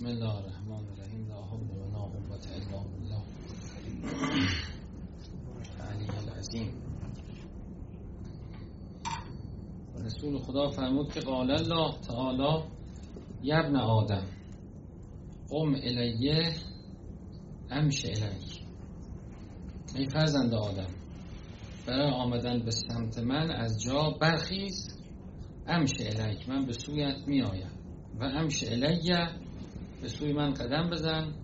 بسم الله الرحمن الرحیم. لا حول ولا قوة الا بالله. علی العظیم. رسول خدا فرمود که قال الله تعالی یبن آدم قم الیه امش الیک. ای فرزند آدم برای آمدن به سمت من از جا برخیز امش الیک. من به سویت می آیم و امش الیه به سوی من قدم بزن.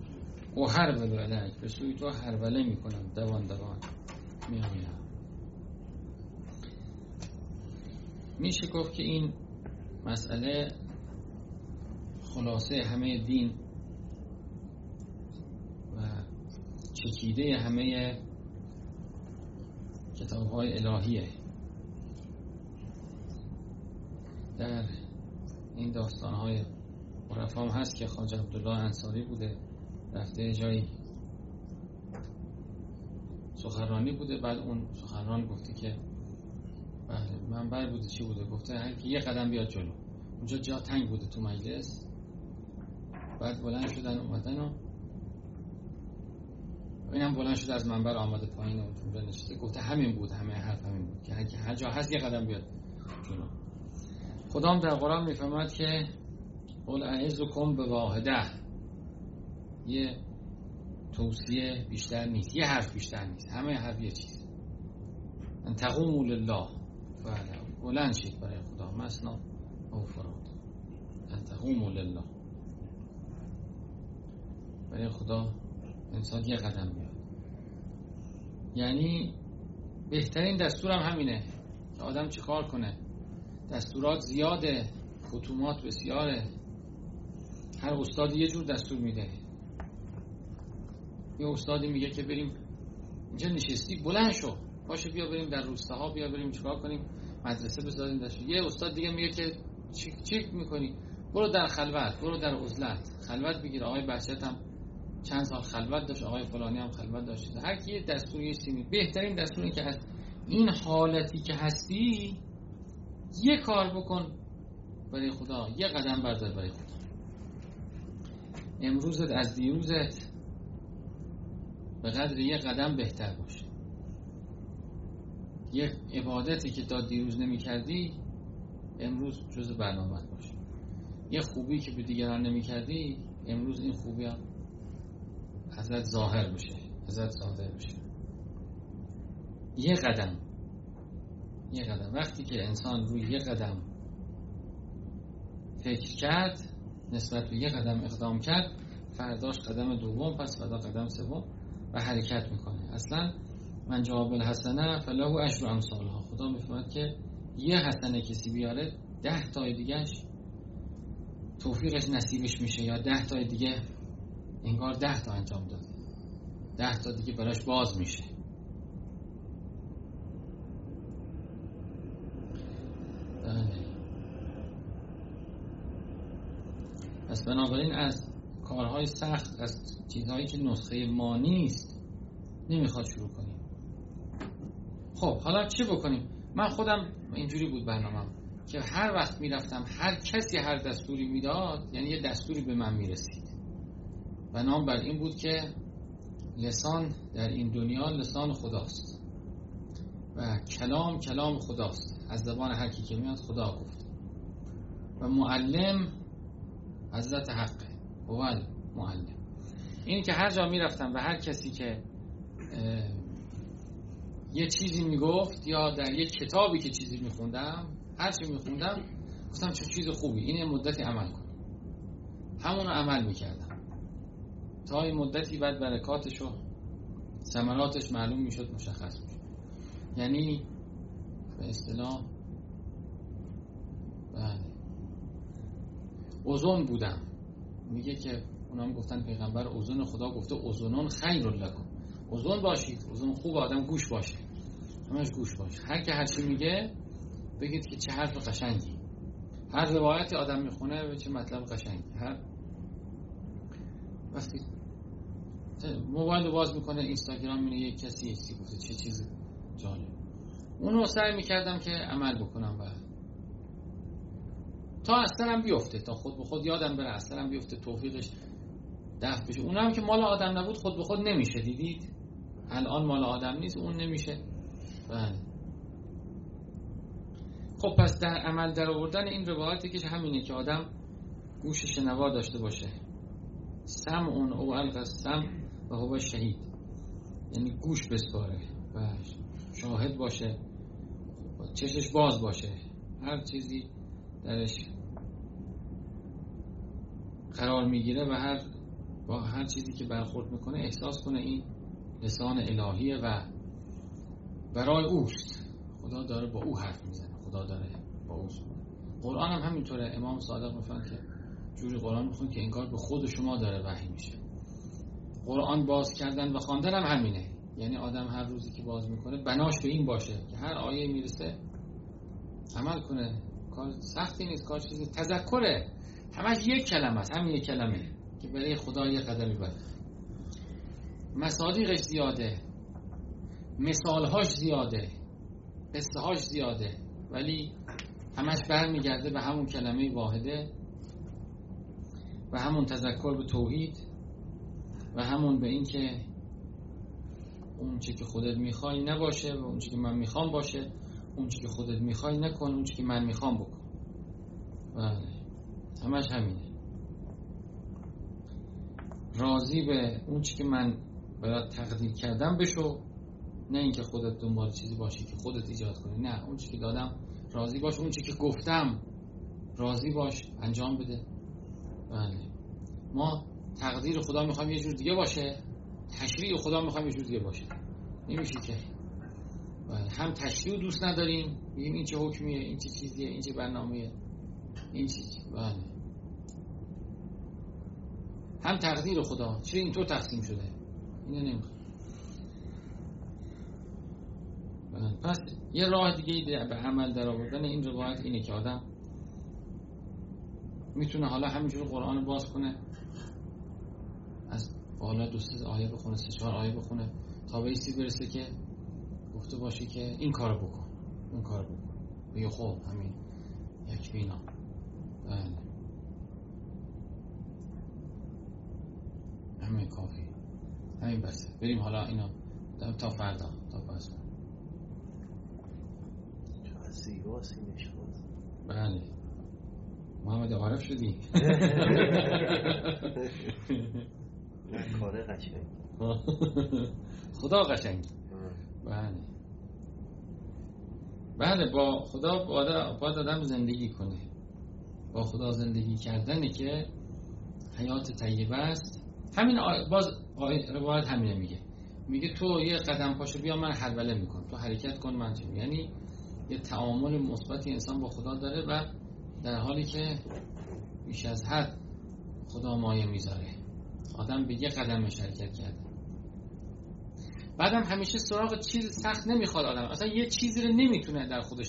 و هر ولو الیک به سوی تو هر می کنم دوان دوان. می آیم میشه گفت که این مسئله خلاصه همه دین و چکیده همه کتاب های الهیه. در این داستان های هم هست که خاج عبدالله انصاری بوده رفته جایی. سخرانی بوده بعد اون سخران گفته که بله منبر بوده چی بوده؟ گفته هر کی یه قدم بیاد جلو. اونجا جا تنگ بوده تو مجلس. بعد بلند شدن اومدن و اینم بلند شده از منبر آمده پایین اونجا نشسته. گفته همین بود همه حرف همین بود که هر جا هست یه قدم بیاد جلو. خدام در قرآن می‌فهمد که قول کن به واحده یه توصیه بیشتر نیست. یه حرف بیشتر نیست. همه حرف یه چیز ان تقوموا لله. بله بلند شید برای خدا. مسنا او فراد. ان تقوموا لله. برای خدا انسان یه قدم میاد. یعنی بهترین دستورم همینه. که آدم چیکار کنه؟ دستورات زیاده. خطومات بسیاره. هر استادی یه جور دستور میده. یه استادی میگه که بریم اینجا نشستی بلند شو. باشه بیا بریم در روستاها بیا بریم چیکار کنیم. مدرسه بذاریم داشت یه استاد دیگه میگه که چی چی می‌کنی؟ برو در خلوت برو در عزلت. خلوت بگیر. آقای بحثت هم چند سال خلوت داشت آقای فلانی هم خلوت داشت. هر کی دستوری سیمی. بهترین دستوری که هست. این حالتی که هستی یه کار بکن برای خدا. یه قدم بردار برای خدا. امروزت از دیروزت به قدر یه قدم بهتر باشه. یه عبادتی که تا دیروز نمی کردی امروز جز برنامه باشه. یه خوبی که به دیگران نمی کردی امروز این خوبی هم ازت ظاهر بشه ازت ظاهر بشه. یه قدم یه قدم. وقتی که انسان روی یه قدم فکر کرد نسبت به یه قدم اقدام کرد فرداش قدم دوم پس فردا قدم سوم و حرکت می‌کنه. اصلا من جواب الحسنه فله اشر امثالها. خدا می‌فهمد که یه حسنه کسی بیاره ده تای دیگهش توفیقش نصیبش میشه یا ده تای دیگه انگار ده تا انجام داده. ده تا دیگه براش باز میشه بله پس بنابراین از کارهای سخت از چیزهایی که نسخه ما نیست نمی‌خواد شروع کنیم. خب حالا چی بکنیم؟ من خودم اینجوری بود برنامه که هر وقت می‌رفتم هر کسی هر دستوری می‌داد یعنی یه دستوری به من می‌رسید. و نام بر این بود که لسان در این دنیا لسان خداست. و کلام کلام خداست. از زبان هر کی که میاد خدا گفت. و معلم حضرت حقه هو معلم. این که هر جا می‌رفتم و هر کسی که یه چیزی می‌گفت یا در یک کتابی که چیزی میخوندم هر چی میخوندم گفتم چه چیز خوبی این مدتی عمل کن همونو عمل می‌کردم. تا این مدتی بعد برکاتش و ثمراتش معلوم می‌شد مشخص می‌شد. یعنی به اصطلاح بله. اوزون بودم میگه که اونا گفتن پیغمبر اوزون خدا گفته اوزونون خیر لکن اوزون باشید. اوزون خوب آدم گوش باشه همش گوش باشه هر که هرچی میگه بگید که چه حرف قشنگی. هر روایتی آدم می‌خونه چه مطلب قشنگی. هر وقتی موبایل رو باز می‌کنه اینستاگرام میره یک کسی یکی گفته چه چیز جالب. اونو سعی می‌کردم که عمل بکنم و تا اصلا هم بیفته تا خود به خود یادم بره اصلا هم بیفته توفیقش دفت بشه. اون هم که مال آدم نبود خود به خود نمیشه دیدید؟ الان مال آدم نیست اون نمیشه. بله. خب پس در عمل در آوردن این روایتی که همینه که آدم گوش شنوا داشته باشه. سم اون او القسم و هو شهید. یعنی گوش بسپاره. و شاهد باشه. چشش باز باشه. هر چیزی درش قرار می‌گیره و هر با هر چیزی که برخورد می‌کنه احساس کنه این لسان الهیه و برای اوست. خدا داره با او حرف می‌زنه. خدا داره با اوست قرآن هم همینطوره. امام صادق می‌فهمن که جوری قرآن میخون که انگار به خود شما داره وحی میشه. قرآن باز کردن و خواندن هم همینه. یعنی آدم هر روزی که باز می‌کنه بناش به این باشه که هر آیه می‌رسه عمل کنه. کار سختی نیست. کار چیزی تذکره. همش یک کلمه است همین یک کلمه که برای خدا یه قدمی بده مصادیقش زیاده مثالهاش زیاده قصه هاش زیاده ولی همش برمیگرده به همون کلمه واحده و همون تذکر به توحید و همون به این که اون چی که خودت می‌خوای نباشه و اون چی که من می‌خوام باشه اون چی که خودت می‌خوای نکن اون چی که من می‌خوام بکن. بله. همش همینه. راضی به اون چی که من برات تقدیر کردم بشو. نه اینکه خودت دنبال چیزی باشی که خودت ایجاد کنی. نه اون چی که دادم راضی باش. اون چی که گفتم راضی باش. انجام بده. بله. ما تقدیر خدا می‌خوایم یه جور دیگه باشه. تشریع خدا می‌خوایم یه جور دیگه باشه. نمیشه که. بله. هم تشریع دوست نداریم. میگیم این چه حکمیه این چه چیزیه این چه برنامه‌ایه. این چیز بله. هم تقدیر خدا. چه اینطور تقسیم شده؟ اینو نمی‌خوام. بله. پس یه راه دیگه به عمل در آوردن این روایت اینه که آدم می‌تونه حالا همینجور قرآن باز کنه از بالا دو سه آیه بخونه سه چهار آیه بخونه تا به ایستی برسه که گفته باشه که این کارو بکن اون کارو بکن. بگه خب همین. یک بینا بله. همین کافی. همین بسه بریم حالا اینا تا فردا. تا پس زیباست این بله. محمد عارف شدی. کار قشنگ. خدا قشنگ. بله. بله با خدا باید آدم زندگی کنه. با خدا زندگی کردنه که حیات طیبه است. همین باز روایت همینه میگه. میگه تو یه قدم پاشو بیا من حلوله میکن تو حرکت کن من چه یعنی یه تعامل مثبتی انسان با خدا داره و در حالی که بیش از حد خدا مایه می‌ذاره. آدم به یه قدم شرکت کرده. بعدم همیشه سراغ چیز سخت نمی‌خواد آدم. اصلا یه چیزی رو نمی‌تونه در خودش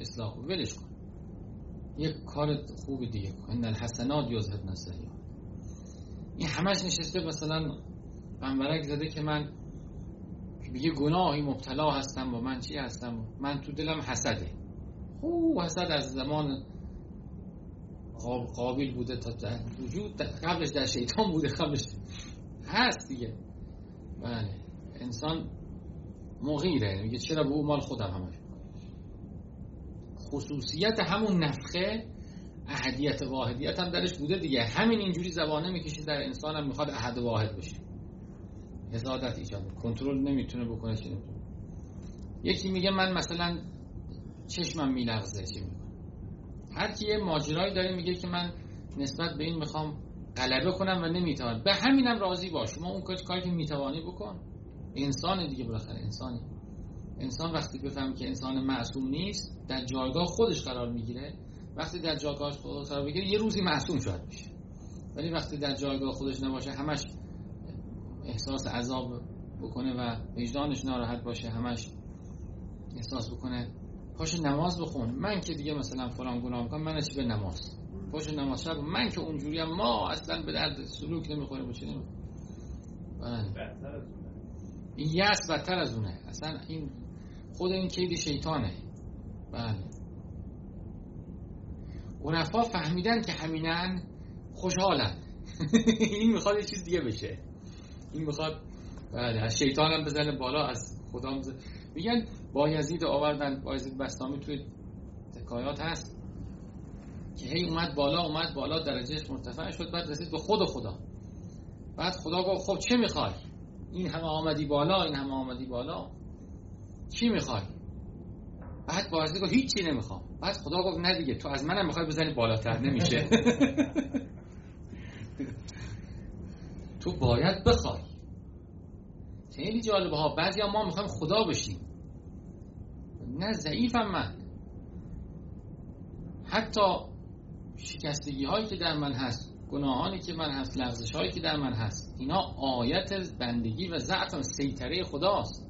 اصلاح ولش کن. یه کار خوب دیگه. کن الحسنات یذهبن السیئات این همش نشسته مثلا بنبرک زده که من یه گناهی مبتلا هستم و من چی هستم؟ من تو دلم حسده. او حسد از زمان قابل بوده تا وجود قبلش در شیطان بوده قبلش هست دیگه. بله. انسان مغیره. میگه چرا به او مال خودم همش؟ خصوصیت همون نفخه احدیت واحدیت هم درش بوده دیگه. همین اینجوری زبانه می‌کشه در انسان هم می‌خواد احد واحد بشه. حسادت ایجاد کنترل نمی‌تونه بکنه چی نمی‌تونه. یکی میگه من مثلا چشمم میلغزه چی می‌کنه هر کی یه ماجرایی داره میگه که من نسبت به این می‌خوام غلبه کنم و نمی‌توانم به همینم راضی باش. شما اون کاری که می‌توانی بکن. انسان دیگه بالاخره انسانی. انسان وقتی بفهم که انسان معصوم نیست در جایگاه خودش قرار می‌گیره. وقتی در جایگاه خودش قرار بگیره یه روزی معصوم شاید میشه ولی وقتی در جایگاه خودش نباشه همش احساس عذاب بکنه و وجدانش ناراحت باشه همش احساس بکنه پاش نماز بخون. من که دیگه مثلا فلان گناه می‌کنم من به نماز. پاش نماز شب من که اونجوری هم ما اصلا به درد سلوک نمی‌خوره چه نمی‌خوره بله. این یأس بدتر از اونه. اصلا این خود این کید شیطانه. بله. عرفا فهمیدن که همینن خوشحالن. این می‌خواد یه چیز دیگه بشه. این می‌خواد بله از شیطان هم بزنه بالا از خدا بزنه. میگن بایزید آوردن بایزید بستامی توی حکایات هست که هی اومد بالا اومد بالا درجهش مرتفع شد بعد رسید به خود خدا. بعد خدا گفت خب چه می‌خوای؟ این همه آمدی بالا این همه آمدی بالا. چی می‌خوای؟ بعد بایزید گفت هیچی نمی‌خوام. بعد خدا گفت نه دیگه تو از منم می‌خوای بزنی بالاتر نمیشه. تو باید بخوای. خیلی جالبه ها بعضی ما می‌خوایم خدا بشیم. نه ضعیفم من. حتی شکستگی هایی که در من هست گناهانی که من هست لغزش هایی که در من هست اینا آیت بندگی و ضعف سیطره خداست.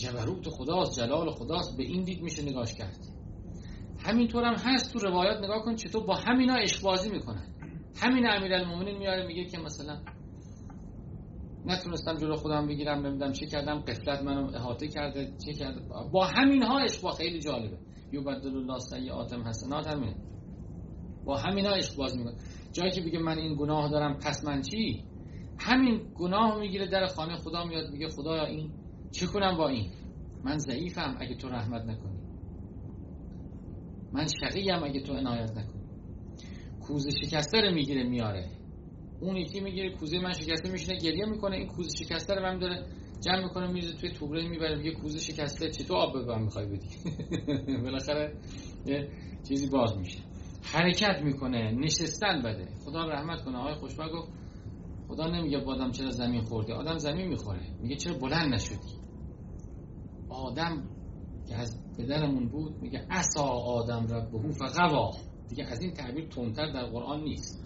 جبروت خداست جلال خداست به این دید میشه نگاش کرد. همینطور هم هست تو روایات نگاه کن چطور با همینا اشبازی می‌کنن. همین امیرالمومنین میاره میگه که مثلا نتونستم جلو خودم بگیرم نمیدم چه کردم قفلت منو احاطه کرده چه کرده با همین ها اشباه خیلی جالبه. یوبدل الله سیئاتم حسنات همین با همین ها باز می‌کنه. جایی که بگه من این گناه دارم پس من چی؟ همین گناه می‌گیره در خانه خدا میاد میگه خدایا این چه کنم با این؟ من ضعیفم اگه تو رحمت نکنی. من شقیم اگه تو عنایت نکنی. کوزه شکسته رو می‌گیره میاره. اون یکی می‌گیره کوزه من شکسته میشینه گریه می‌کنه. این کوزه شکسته رو داره جمع می‌کنه میریزه توی توبره می‌بره. میگه کوزه شکسته چطور آب ببرم می‌خوای بدی؟ بالاخره یه چیزی باز میشه. حرکت می‌کنه نشستن بده. خدا رحمت کنه. آقای خوشبخت گفت خدا نمیگه بادم چرا زمین خورده؟ آدم زمین می‌خوره. میگه چرا بلند نشدی؟ آدم که از پدرمون بود میگه اسا آدم ربهو فقوا دیگه از این تعبیر تندتر در قرآن نیست.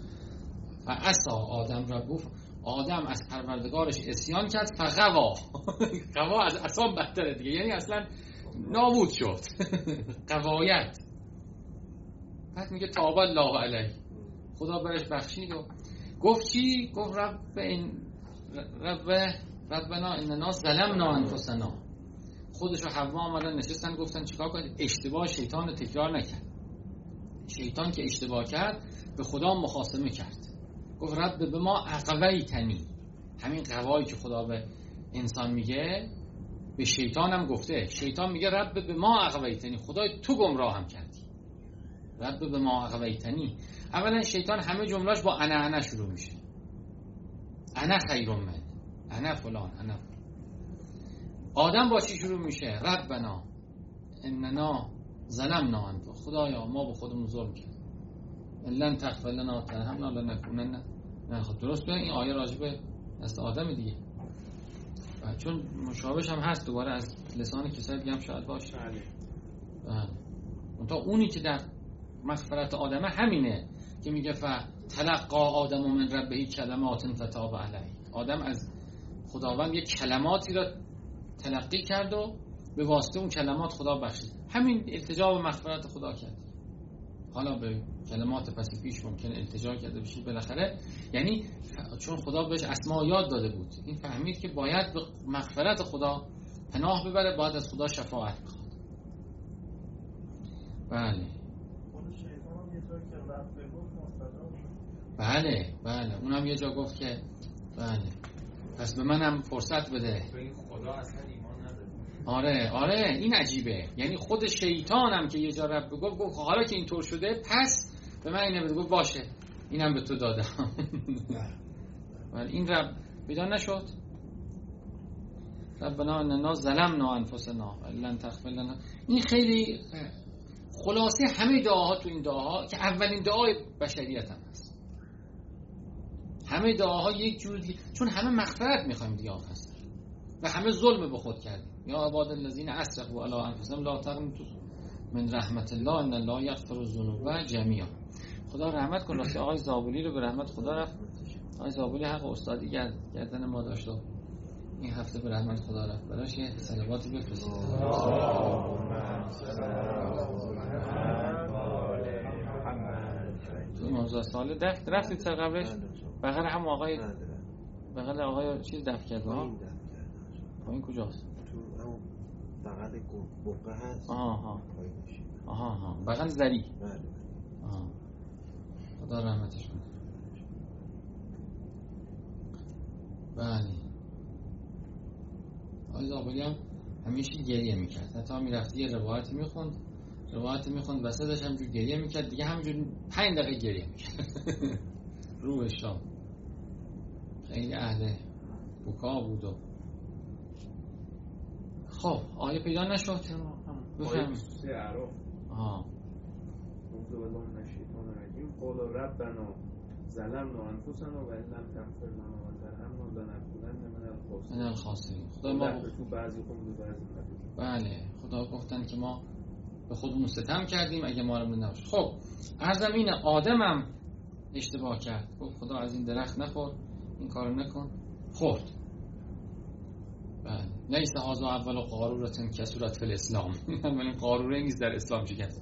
و اسا آدم ربهو آدم از پروردگارش اسیان کرد فقوا قوا از اسام بدتره دیگه. یعنی اصلا نابود شد. قوایت. بعد میگه تاب الله علیه. خدا برش بخشید و گفت چی؟ گفت رب این رب ربنا اننا ظلمنا انفسنا. خودش و حوا آمدن نشستن گفتن چیکار کنید اشتباه شیطان رو تکرار نکرد. شیطان که اشتباه کرد به خدا مخاسمه کرد. گفت رب به ما عقوی تنی. همین قوایی که خدا به انسان میگه به شیطان هم گفته. شیطان میگه رب به ما عقوی تنی. خدای تو گمراه هم کردی. رب به ما عقوی تنی. اولا شیطان همه جملاش با انا انا شروع میشه. انا خیر من انا فلان انا فلان. آدم با چی شروع میشه؟ ربنا. اننا ظلمنا انت خدایا ما به خودمون ظلم کردیم. لن تغفر لنا ترحمنا لنکونن. نه خب درست این آیه راجبه دست آدم دیگه. چون مشابهش هم هست دوباره از لسان کسایی دیگه هم شاید باشه. بله. تا اونی که در مغفرت آدمه همینه. که میگه ف تلقا آدم و من ربهی کلمات فتاب علیه. آدم از خداوند یه کلماتی را تلقی کرد و به واسطه اون کلمات خدا بخشید. همین التجا و مغفرت خدا کرد. حالا به کلمات پس پیش ممکن التجا کرده بشید بالاخره. یعنی چون خدا بهش اسما یاد داده بود این فهمید که باید به مغفرت خدا پناه ببره باید از خدا شفاعت بخواد. بله. بله بله. اونم یه جا گفت که بله. پس به منم فرصت بده. خدا اصلا ایمان نداره. آره آره. این عجیبه. یعنی خود شیطانم که یه جا رب گفت گفت حالا که اینطور شده پس به من اینه بده. گفت باشه. اینم به تو دادم. ولی این رب بیدار نشد. ربنا اننا ظلمنا انفسنا لن تغفر لنا. این خیلی خلاصه همه دعاها تو این دعاها که اولین دعای بشریت هم هست. همه دعاها یک جور دیگه چون همه مغفرت می‌خوایم دیگه هست و همه ظلم به خود کردیم. یا عباد الذین اسرفوا علی انفسهم لا تقنطوا من رحمت الله ان الله یغفر الذنوب جميعا خدا رحمت کن. راستی آقای زابولی رو به رحمت خدا رفت. آقای زابولی حق استادی گردن ما داشت و این هفته به رحمت خدا رفت. براش یه صلواتی بفرستید. تو موضوع سال رفتید سر قبلش بغل هم آقای بغل آقای چیز دفت کرد ها پایین کجاست؟ تو همون بغل بقه هست. آها آها. آها بغل زری. بله آه. خدا رحمتش کنه. بله. آقای زابلی هم همیشه گریه می‌کرد. حتی می‌رفت یه روایتی می‌خوند. روایتی می‌خوند وسطش همجور گریه می‌کرد. دیگه همجور پنج دقیقه گریه می‌کرد. روح شام. خیلی اهل بکا بود و خب آیه پیدا نشد؟ بفرمایید. سه اعراف آه قال ربنا ظلمنا انفسنا و ان لم تغفر لنا و ترحمنا لنکونن من من الخاسرین. الخاسرین خدا ما تو بعضی به بعضی بله. خدا گفتن که ما به خودمون ستم کردیم اگه ما رو نباشه. خب ارزم اینه آدمم اشتباه کرد. گفت خدا از این درخت نخور این کارو نکن. خورد. بله. لیس هازا اول قارورتن کسورت فی الاسلام. اولین قاروره نیست در اسلام شکست.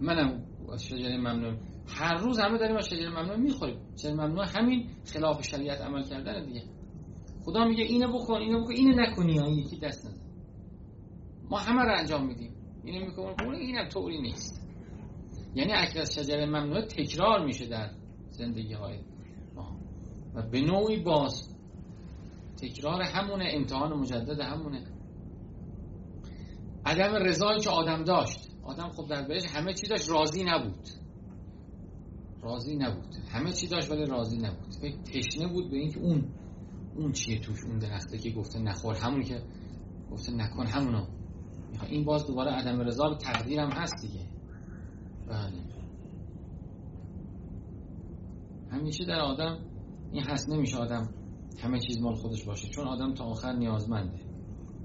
منم از شجره ممنون. هر روز همه داریم از شجره ممنون می‌خوریم. شجره ممنون همین خلاف شریعت عمل کردن دیگه. خدا میگه اینو بکن اینو بکن. اینو نکنی ها یکی دست نزن ما همه رو انجام میدیم. اینو می‌کنم اون اینم طوری نیست. یعنی اکل از شجره ممنوعه تکرار میشه در زندگی های ما. و به نوعی باز تکرار همونه امتحان مجدد همونه. عدم رضایی که آدم داشت. آدم خب در بهش همه چی داشت راضی نبود. راضی نبود. همه چی داشت ولی راضی نبود. فکر تشنه بود به اینکه اون اون چیه توش اون درخته که گفته نخور همون که گفته نکن همونو. این باز دوباره عدم رضا به تقدیرم هست دیگه. بله. همیشه در آدم این هست نمیشه آدم همه چیز مال خودش باشه چون آدم تا آخر نیازمنده.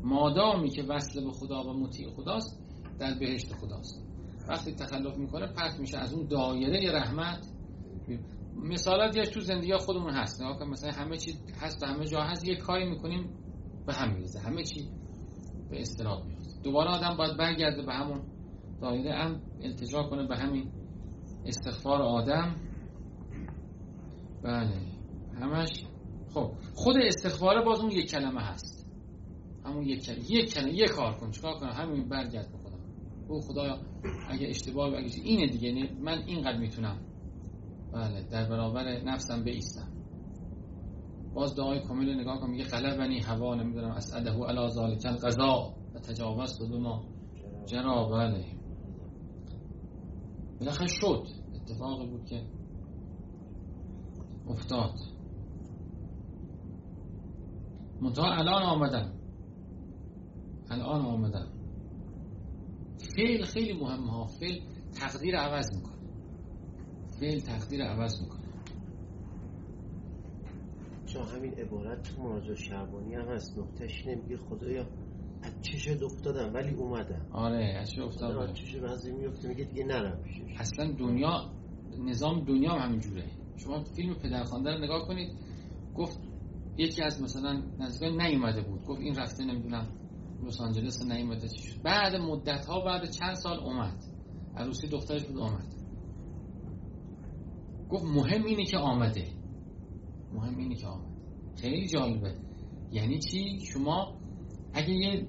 مادامی که وصل به خدا و مطیع خداست در بهشت خداست. وقتی تخلف می‌کنه پرت میشه از اون دایره رحمت مثالات تو زندگی خودمون هست. نگاه کن مثلا همه چی هست و همه جا هست یه کاری می‌کنیم به هم میریزه. همه چی به استراب میفته دوباره آدم باید برگرده به همون دایره هم التجا کنه به همین استغفار آدم. بله. همش خب. خود استغفاره باز اون یک کلمه هست. همون یک کلمه یک کلمه یک کار کن. چیکار کنم؟ همین برگرد به خدا. او خدایا اگه اشتباه اگه اینه دیگه. من اینقدر می‌تونم. بله. در برابر نفسم بیستم. باز دعای کامل نگاه کنم میگه غلبنی هوا نمی‌دونم اسعده علی ذالک القضا و تجاوز به ما جرا بله. بالاخره شد. اتفاقی بود که افتاد. منتها الان آمدم الان آمدم فعل خیلی مهم ها. فعل تقدیر عوض می‌کنه. فعل تقدیر عوض می‌کنه. چون همین عبارت تو مناجات شعبانی هم هست. نقطهش نمیگه خدایا از چشت افتادم ولی اومدم. آره از چه افتادم. از چشت بعضی میفته میگه دیگه نرم پیشش. اصلا دنیا نظام دنیا هم همین جوره شما فیلم پدرخوانده رو نگاه کنید گفت یکی از مثلا نزدیکان نیومده بود. گفت این رفته نمی‌دونم لس آنجلس نیومده چی شد. بعد مدت ها بعد چند سال اومد. عروسی دخترش بود اومد. گفت مهم اینه که آمده. مهم اینه که آمده. خیلی جالبه. یعنی چی؟ شما اگه یه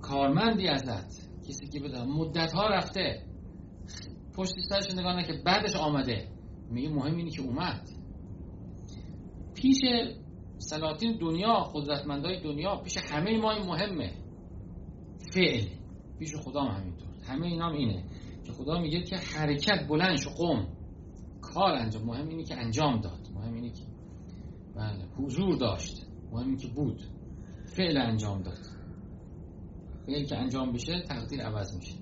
کارمندی ازت کسی که بده مدت ها رفته پشت سرش نگاه نکه بعدش آمده. میگه مهم اینه که اومد. پیش سلاطین دنیا قدرتمندای دنیا پیش همه ما این مهمه. فعل. پیش خدا هم همینطور. همه اینا هم اینه که خدا میگه که حرکت بلند شو قم. کار انجام. مهم اینه که انجام داد. مهم اینه که بله. حضور داشت. مهم اینه که بود. فعل انجام داد. فعل که انجام بشه تقدیر عوض میشه.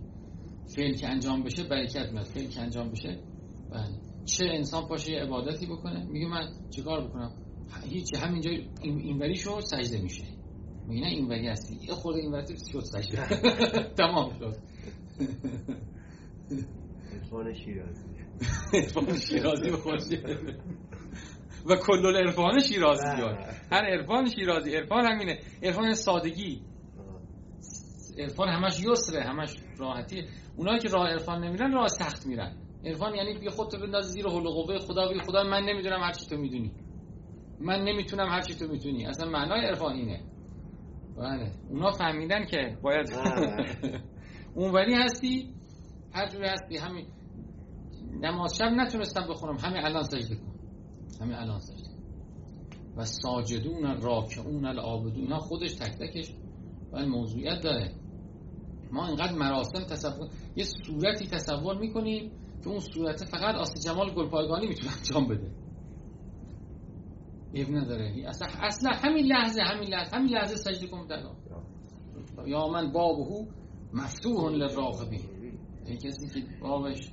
فعل که انجام بشه برکت میاد. فعل که انجام بشه بله. چه انسان پاشه یه عبادتی بکنه؟ میگه من چیکار بکنم؟ هیچ همینجا اینوری شو سجده میشه. میگه نه اینوری هستی. یه خود اینوری شد سجده. تمام شد. عرفان شیرازی. عرفان شیرازی و کل عرفان شیرازی هر عرفان شیرازی عرفان همینه. عرفان سادگی. عرفان همش یسره همش راحتی. اونایی که راه عرفان نمیرن راه سخت میرن. عرفان یعنی بی خودتو بنداز زیر حول قوه خدا بی خدا من نمی‌دونم هر چی تو می‌دونی. من نمی‌تونم هر چی تو می‌تونی. اصلا معنای عرفان اینه. بله. اونا فهمیدن که باید اونوری هستی هر جوری هستی همین نماز شب نتونستم بخونم همین الان سجده کن. همین الان سجده. و ساجدون راکعون العابدون. اینا خودش تک تکش و موضوعیت داره. ما اینقدر مراسم تصور یه صورتی تصور می‌کنیم که اون صورت فقط آسی جمال گلپایگانی می‌تونه انجام بده. ایب نداره. اصلا, اصلا همین لحظه همین لحظه همین لحظه سجده کن در یا من بابهو مفتوح للراغبین. ای کسی که بابش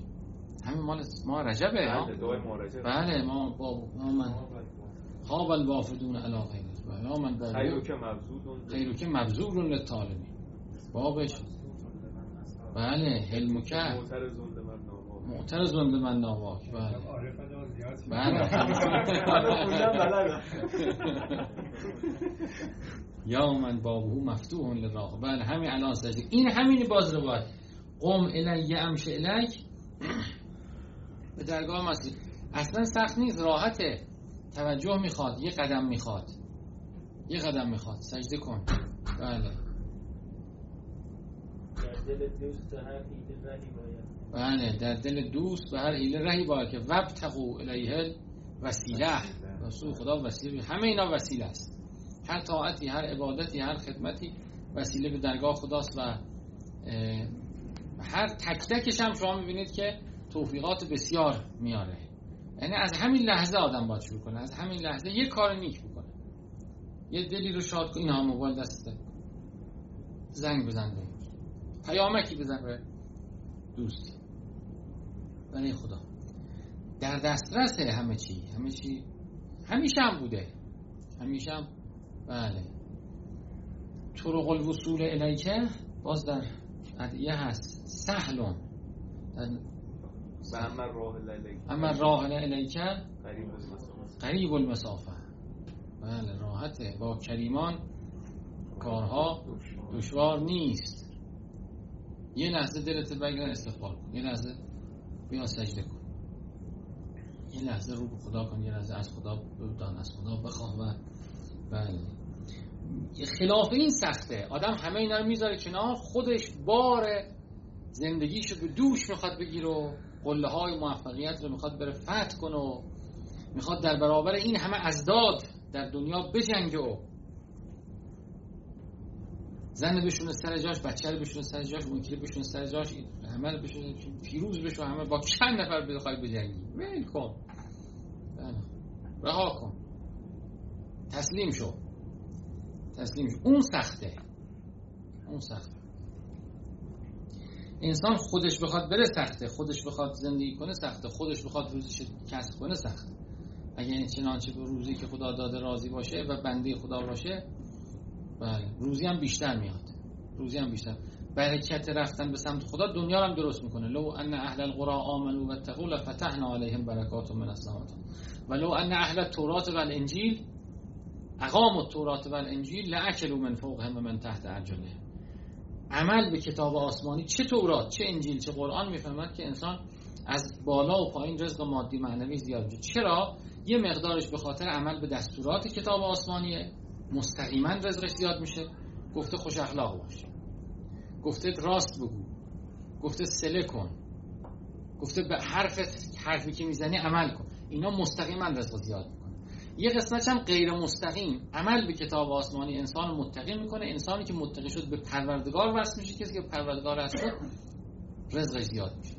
همین مال ما رجبه ها؟ بله ما باب ما من خواب الوافدون علا غیره یا من خیرو که مبزور للطالبین. بابش بله حلمکه معتر زند من ناواک. بله. بله. یا من بابهو مفتوح للراغب بله همین الان سجده این همین باز رو باید قوم الی امش الک به درگاه مسیح اصلا سخت نیست راحته. توجه می‌خواد یه قدم می‌خواد. یه قدم می‌خواد. سجده کن. بله. بله در دل دوست به هر حیله رهی باید که وب تقو الیه وسیله رسول خدا وسیله همه اینا وسیله است. هر طاعتی هر عبادتی هر خدمتی وسیله به درگاه خداست و هر تک تکش هم شما می‌بینید که توفیقات بسیار میاره. یعنی از همین لحظه آدم باید شروع کنه از همین لحظه یه کار نیک بکنه. یه دلی رو شاد کن اینا موبایل دسته زنگ بزن پیامکی بزن به دوستی برای خدا. در دسترس همه چی. همه چی همیشه هم بوده. همیشه هم بله. طرق الوصول الیکه باز در ادعیه هست. سهلون. و اما راه الیکه اما راه الیکه قریب المسافه. بله راحته. با کریمان کارها دشوار نیست. یه لحظه دلت بگیرن استغفار کن. یه لحظه بیا سجده کن. یه لحظه رو به خدا کن یه لحظه از خدا بدان از خدا بخواه و بله. خلاف این سخته. آدم همه اینا می‌ذاره کنار خودش بار زندگیشو به دوش می‌خواد بگیر و قله های موفقیت رو می‌خواد بره فتح کنه و می‌خواد در برابر این همه ازداد در دنیا بجنگه و زن بشونه سر جاش بچه رو بشونه سر جاش اون بشونه سر جاش همه رو بشونه پیروز بشو همه با چند نفر بخوای بجنگی. ول کن. رها کن. تسلیم شو. تسلیم شو. اون سخته. اون سخته. انسان خودش بخواد بره سخته. خودش بخواد زندگی کنه سخته. خودش بخواد روزیش کسب کنه سخته. اگه چنانچه به روزی که خدا داده راضی باشه و بنده خدا باشه بله. روزی هم بیشتر میاد. روزی هم بیشتر. برکت رفتن به سمت خدا دنیا هم درست می‌کنه. لو ان اهل القرى آمنوا واتقوا لفتحنا عليهم برکات من السماوات ولو ان اهل التوراة والانجیل اقاموا التوراة والانجیل لاكلوا من فوقهم من تحت ارجلهم عمل به کتاب آسمانی چه تورات چه انجیل چه قرآن می‌فهمد که انسان از بالا و پایین رزق مادی معنوی زیاد چرا؟ یه مقدارش به خاطر عمل به دستورات کتاب آسمانیه. مستقیما رزقش زیاد میشه. گفته خوش اخلاق باش. گفته راست بگو. گفته سله کن. گفته به حرف حرفی که می‌زنی عمل کن. اینا مستقیما رزق زیاد می‌کنه یه قسمتش هم غیر مستقیم عمل به کتاب آسمانی انسان متقی می‌کنه. انسانی که متقی شد به پروردگار وصل میشه. کسی که پروردگار هست رزقش زیاد میشه.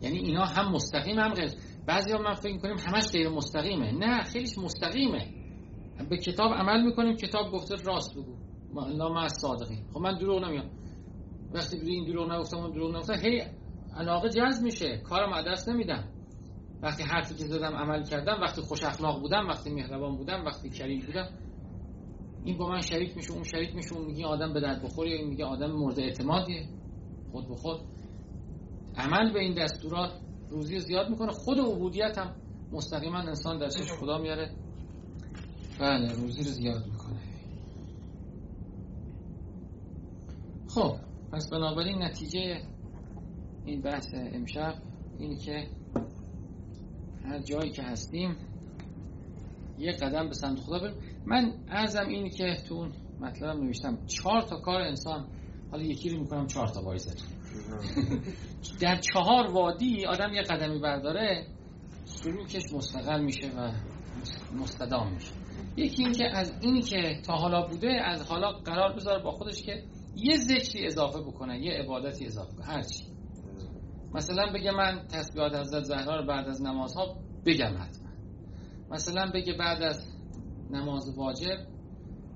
یعنی اینا هم مستقیم هم غیر. بعضی ها من فکر می‌کنیم همش غیر مستقیمه. نه خیلیش مستقیمه. به کتاب عمل می‌کنیم کتاب گفته راست بگو. ما از صادقین. خب من دروغ نمیام وقتی بری این دروغ نگفتم اون دروغ نگفتم هی علاقه جذب میشه. کارم دست نمیدم. وقتی حرفی که زدم عمل کردم وقتی خوش اخلاق بودم وقتی مهربان بودم وقتی کریم بودم این با من شریک میشه اون شریک میشه اون میگه آدم به درد بخوری این میگه آدم مورد اعتمادیه. خود به خود. عمل به این دستورات روزی زیاد می‌کنه. خود عبودیت هم مستقیما انسان چشم خدا میاره. بله روزی رو زیاد می‌کنه. خب پس بنابراین نتیجه این بحث امشب اینی که هر جایی که هستیم یه قدم به سمت خدا بریم. من ازم اینی که تو اون مطلبم نوشتم چهار تا کار انسان حالا یکی رو می‌کنم چهار تا وایزر در چهار وادی آدم یه قدمی برداره سلوکش مستقل میشه و مستدام میشه. یکی این که از اینی که تا حالا بوده از حالا قرار بذاره با خودش که یه ذکری اضافه بکنه یه عبادتی اضافه کنه هرچی مثلا بگه من تسبیحات حضرت زهرا رو بعد از نمازها بگم حتما. مثلا بگه بعد از نماز واجب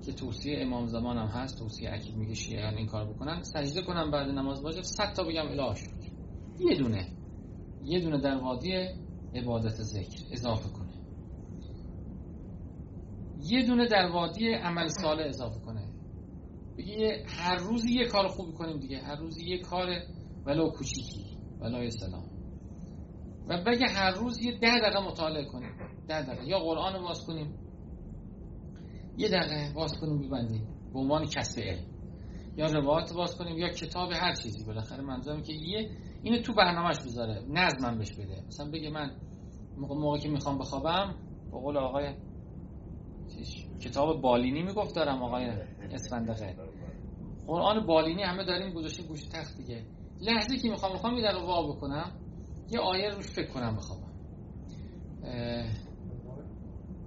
که توصیه امام زمان هم هست توصیه اکید میگه شیعیان این کار بکنن سجده کنم بعد نماز واجب صد تا بگم اله شد یه دونه. یه دونه در وادی عبادت ذکر اضافه کنه. یه دونه در وادی عمل صالح اضافه کنه. بگه هر روزی یه کار خوبی کنیم دیگه. هر روزی یه کار ولو کوچیکی ولای سلام. و بگه هر روز یه ده دقیقه مطالعه کنیم. ده دقیقه. یا قرآن رو باز کنیم. یه دقیقه باز کنیم ببندیم. به عنوان کسب علم. یا روایت باز کنیم یا کتاب هر چیزی. بالاخره منظورم که یه اینو تو برنامهش بذاره. نظمم بهش بده. مثلا بگه من موقع, موقع که می‌خوام بخوابم به قول آقای کتاب بالینی می‌گفت دارم آقای اسفندقه قرآن بالینی همه داریم گذاشتیم گوش تخت دیگه. لحظه که می‌خوام می‌خوام یه دقیقه وا بکنم. یه آیه روش فکر کنم بخوابم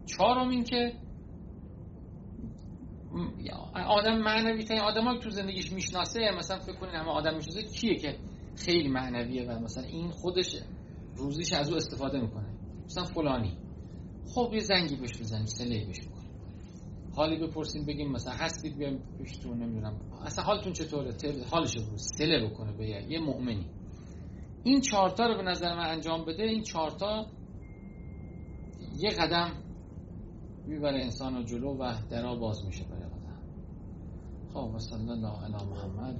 چهارم این که آدم معنوی ترین آدم تو زندگیش می‌شناسه مثلا فکر کنین همه آدم می‌شناسه کیه که خیلی معنویه و مثلا این خودش روزیش از او استفاده می‌کنه. مثلا فلانی. خب یه زنگی بهش بزنیم سله بهش حالی بپرسیم بگیم مثلا هستید بیایم پیشتون نمی‌دونم. اصلا حالتون چطوره؟ حالش رو سله بکنه به یه مؤمنی. این چهارتا رو به نظر من انجام بده. این چهارتا یه قدم می‌بره انسان رو جلو و درا باز میشه برای آدم خب و صلی الله علی محمد.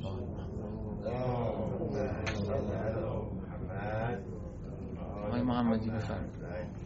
آقای محمدی بفرمایید.